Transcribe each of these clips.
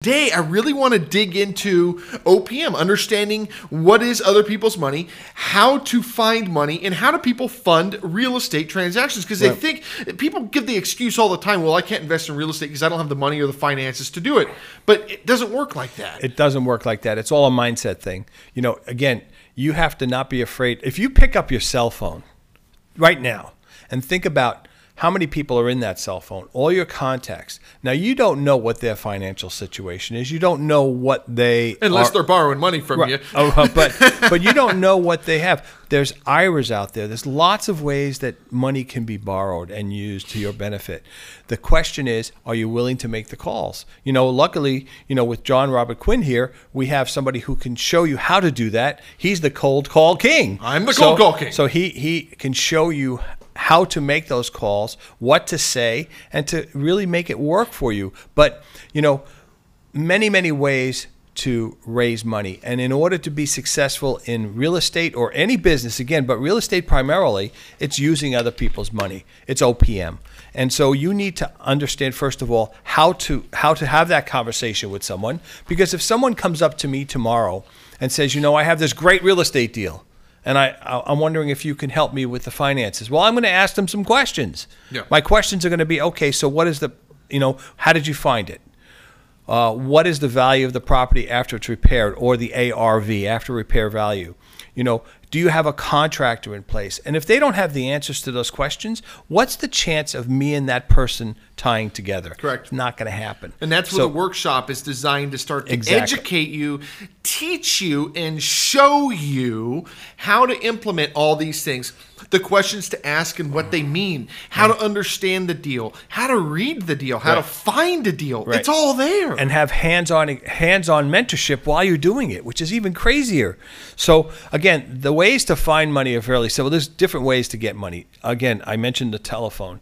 Today, I really want to dig into OPM, understanding what is other people's money, how to find money, and how do people fund real estate transactions. Because they Right. think people give the excuse all the time, well, I can't invest in real estate because I don't have the money or the finances to do it. But it doesn't work like that. It doesn't work like that. It's all a mindset thing. You know, again, you have to not be afraid. If you pick up your cell phone right now and think about how many people are in that cell phone, all your contacts. Now, you don't know what their financial situation is. You don't know what they Unless are- they're borrowing money from you. Oh, but but you don't know what they have. There's IRAs out there. There's lots of ways that money can be borrowed and used to your benefit. The question is, are you willing to make the calls? You know, luckily, you know, with John Robert Quinn here, we have somebody who can show you how to do that. He's the cold call king. I'm the So- cold call king. So he he can show you how to make those calls, what to say, and to really make it work for you. But you know, many many ways to raise money. And in order to be successful in real estate or any business again but real estate primarily it's using other people's money. It's opm and so you need to understand first of all how to how to have that conversation with someone. Because if someone comes up to me tomorrow and says you know i have this great real estate deal and I, I'm wondering if you can help me with the finances. Well, I'm going to ask them some questions. Yeah. My questions are going to be, okay, so what is the, you know, how did you find it? Uh, what is the value of the property after it's repaired or the ARV after repair value? You know, do you have a contractor in place? And if they don't have the answers to those questions, what's the chance of me and that person tying together? Correct. It's not going to happen. And that's what So- the workshop is designed to start to Exactly. educate you, teach you, and show you how to implement all these things. The questions to ask and what they mean, how to understand the deal, how to read the deal, how to find a deal. Right. It's all there. and have hands-on hands-on mentorship while you're doing it, which is even crazier. So again, the ways to find money are fairly simple. There's different ways to get money. Again, I mentioned the telephone.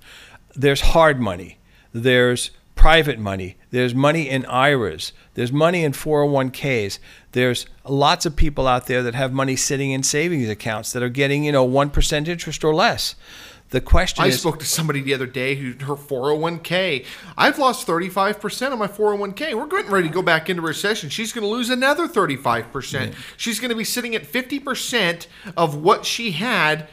There's hard money. There's private money. There's money in IRAs. There's money in 401ks. There's lots of people out there that have money sitting in savings accounts that are getting, you know, 1% interest or less. The question I is spoke to somebody the other day who her 401k. I've lost 35% of my 401k. We're getting ready to go back into recession. She's going to lose another 35%. She's going to be sitting at 50% of what she had,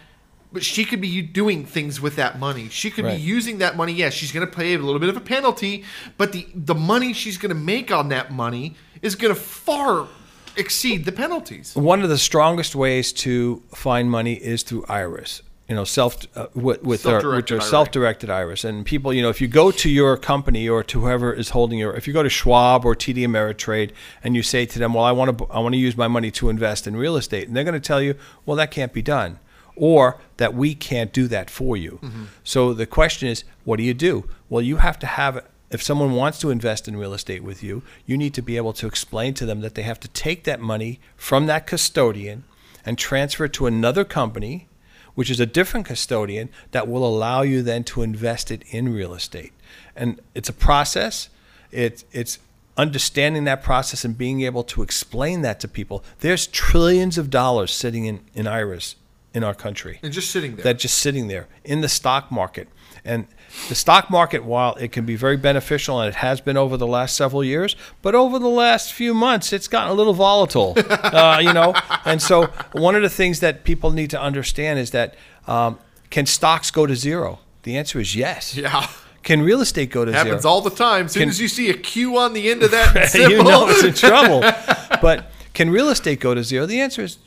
but she could be doing things with that money. She could Right. be using that money. Yes, she's going to pay a little bit of a penalty, but the the money she's going to make on that money is going to far exceed the penalties. one of the strongest ways to find money is through IRAs. You know, self uh, with, with our, which are self-directed IRAs. And people, you know, if you go to your company or to whoever is holding your, if you go to Schwab or TD Ameritrade and you say to them, "Well, I want to, I want to use my money to invest in real estate," and they're going to tell you, "Well, that can't be done." Or that we can't do that for you. So the question is, what do you do? Well, you have to have if someone wants to invest in real estate with you, you need to be able to explain to them that they have to take that money from that custodian and transfer it to another company, which is a different custodian that will allow you then to invest it in real estate. And it's a process. It, it's understanding that process and being able to explain that to people. There's trillions of dollars sitting in, in IRAs in our country And just sitting there. that just sitting there in the stock market. And the stock market, while it can be very beneficial, and it has been over the last several years, but over the last few months, it's gotten a little volatile, uh, you know. And so, one of the things that people need to understand is that um, can stocks go to zero? The answer is yes. yeah. Can real estate go to zero? Happens all the time. As soon Can- as you see a Q on the end of that symbol, you know it's in trouble. but can real estate go to zero? The answer is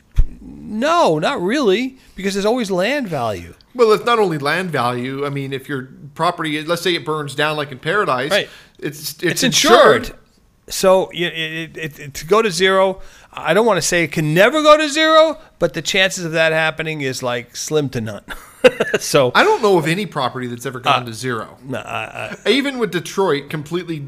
no, not really, because there's always land value. Well, it's not only land value. I mean, if your property, let's say it burns down like in Paradise, Right. it's, it's it's insured. So you- it, it, it, to go to zero, I don't want to say it can never go to zero, but the chances of that happening is like slim to none. so I don't know of any property that's ever Uh, gone to zero. I- Even with Detroit completely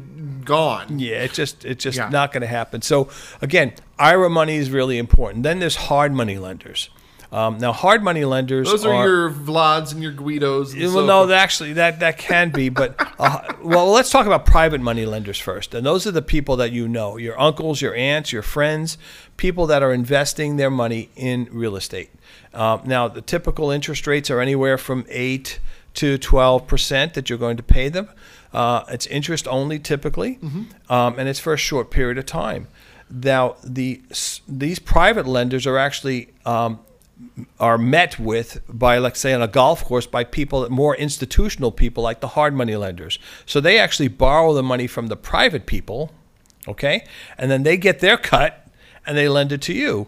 gone. yeah, it's just it's just Yeah. not going to happen. So again, IRA money is really important. Then there's hard money lenders. Um, now, hard money lenders Those are, your Vlads and your Guidos. And well, so no, actually that that can be, but uh, well, let's talk about private money lenders first. And those are the people that you know, your uncles, your aunts, your friends, people that are investing their money in real estate. Um, now, the typical interest rates are anywhere from eight to twelve percent that you're going to pay them. Uh, it's interest only typically, um, and it's for a short period of time. Now, the these private lenders are actually um, are met with by, let's say, on a golf course, by people, more institutional people like the hard money lenders. So they actually borrow the money from the private people, okay, and then they get their cut and they lend it to you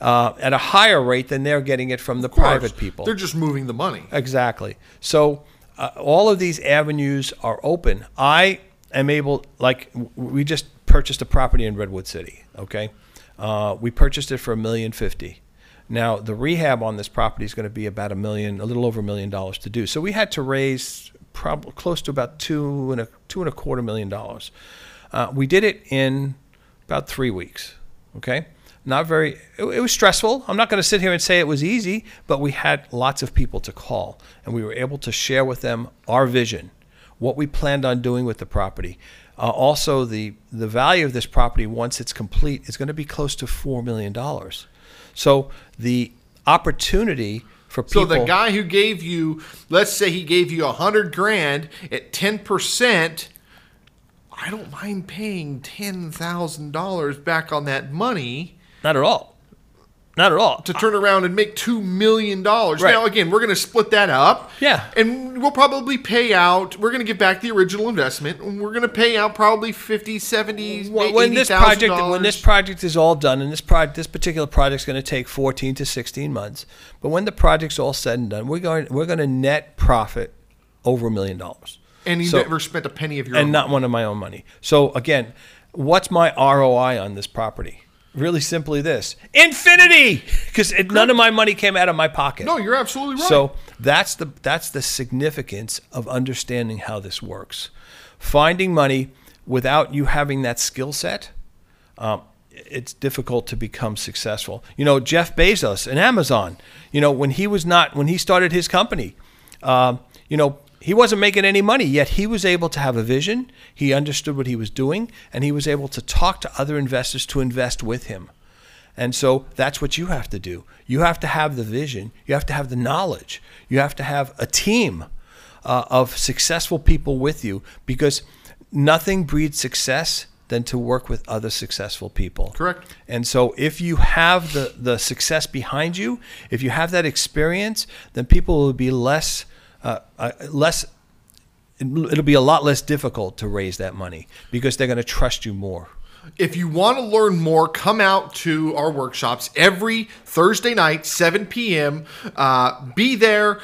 uh, at a higher rate than they're getting it from the private people. They're just moving the money. Exactly. So uh, all of these avenues are open. I am able, like, we just purchased a property in Redwood City. Okay, uh, we purchased it for a million fifty. Now the rehab on this property is going to be about a million, a little over a million dollars to do. So we had to raise probably close to about two and a two and a quarter million dollars. Uh, we did it in about three weeks. Okay. Not very, it, it was stressful. I'm not going to sit here and say it was easy, but we had lots of people to call and we were able to share with them our vision, what we planned on doing with the property. Uh, also, the, the value of this property, once it's complete, is going to be close to $4 million. So the opportunity for people. So the guy who gave you, let's say he gave you a hundred grand at ten percent, I don't mind paying ten thousand dollars back on that money not at all. Not at all. to turn around and make two million dollars. Right. Now again, we're going to split that up. Yeah. and we'll probably pay out. We're going to get back the original investment, and we're going to pay out probably 50 70 when, when this $80,000. project when this project is all done and this project this particular project is going to take 14 to 16 months but when the project's all said and done we're going we're going to net profit over a million dollars and you so- never spent a penny of your and own. not one of my own money so again what's my ROI on this property really simply this infinity because none of my money came out of my pocket no, you're absolutely right. so that's the that's the significance of understanding how this works. Finding money without you having that skill set, um, it's difficult to become successful. You know, Jeff Bezos and Amazon. You know, when he was not when he started his company, um, you know. He wasn't making any money, yet he was able to have a vision. He understood what he was doing, and he was able to talk to other investors to invest with him. And so that's what you have to do. You have to have the vision, you have to have the knowledge, you have to have a team uh, of successful people with you because nothing breeds success than to work with other successful people. Correct. And so if you have the, the success behind you, if you have that experience, then people will be less uh, uh, less it'll be a lot less difficult to raise that money because they're going to trust you more. If you want to learn more, come out to our workshops every Thursday night, 7 p.m. Uh, be there,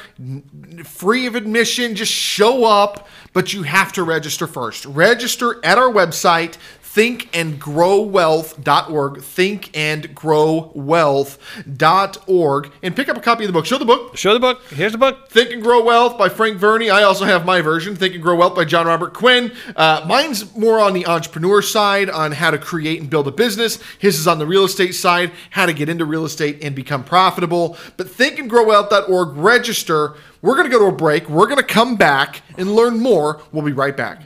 free of admission. Just show up, but you have to register first. Register at our website, thinkandgrowwealth.org, thinkandgrowwealth.org, and pick up a copy of the book. Show the book. Show the book. Here's the book. Think and Grow Wealth by Frank Verney. I also have my version, Think and Grow Wealth by John Robert Quinn. Uh, mine's more on the entrepreneur side, on how to create and build a business. His is on the real estate side, how to get into real estate and become profitable. But thinkandgrowwealth.org, register. We're going to go to a break. We're going to come back and learn more. We'll be right back.